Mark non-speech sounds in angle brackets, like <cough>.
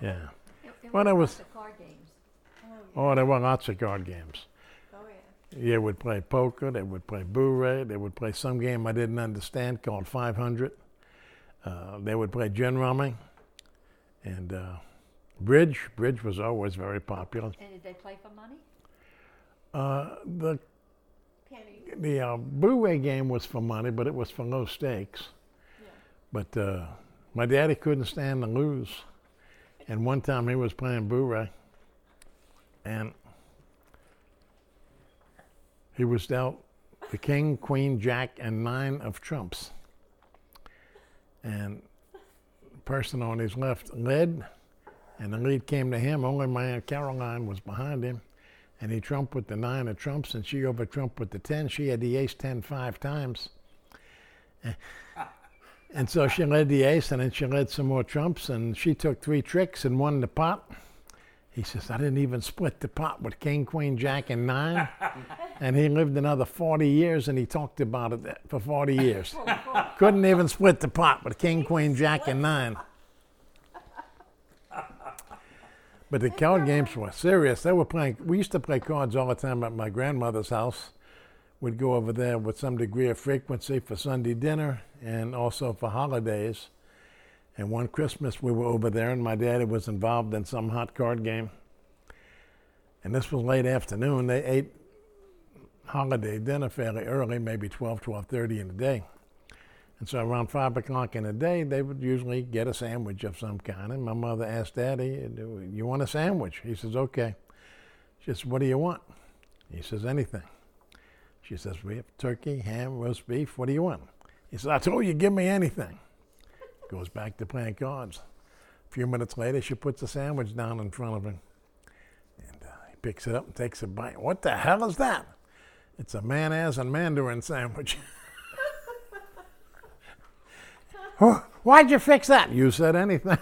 Yeah. And- and Well, what there was- card games. Oh, there were lots of card games. Oh, yeah. They would play poker. They would play boo They would play some game I didn't understand called 500. Uh, they would play gin rummy and uh, bridge. Bridge was always very popular. And did they play for money? Uh, the Penny. the uh, boo game was for money, but it was for low stakes. But uh, my daddy couldn't stand to lose. And one time he was playing boo and he was dealt the king, queen, jack, and nine of trumps. And the person on his left led, and the lead came to him. Only my Aunt Caroline was behind him. And he trumped with the nine of trumps, and she over trumped with the ten. She had the ace ten five times. And so she led the ace, and then she led some more trumps, and she took three tricks and won the pot. He says, I didn't even split the pot with king, queen, jack, and nine. <laughs> and he lived another 40 years, and he talked about it for 40 years. <laughs> Couldn't even split the pot with king, queen, jack, and nine. But the card games were serious. They were playing. We used to play cards all the time at my grandmother's house. We'd go over there with some degree of frequency for Sunday dinner and also for holidays. And one Christmas we were over there, and my daddy was involved in some hot card game. And this was late afternoon. They ate holiday dinner fairly early, maybe 12, 12.30 in the day. And so around 5 o'clock in the day, they would usually get a sandwich of some kind. And my mother asked Daddy, "Do you want a sandwich? He says, okay. She says, what do you want? He says, anything. She says, we have turkey, ham, roast beef. What do you want? He says, I told you, give me anything. Goes back to playing cards. A few minutes later, she puts the sandwich down in front of him. And uh, he picks it up and takes a bite. What the hell is that? It's a mayonnaise and mandarin sandwich. <laughs> "Oh, Why'd you fix that? You said anything.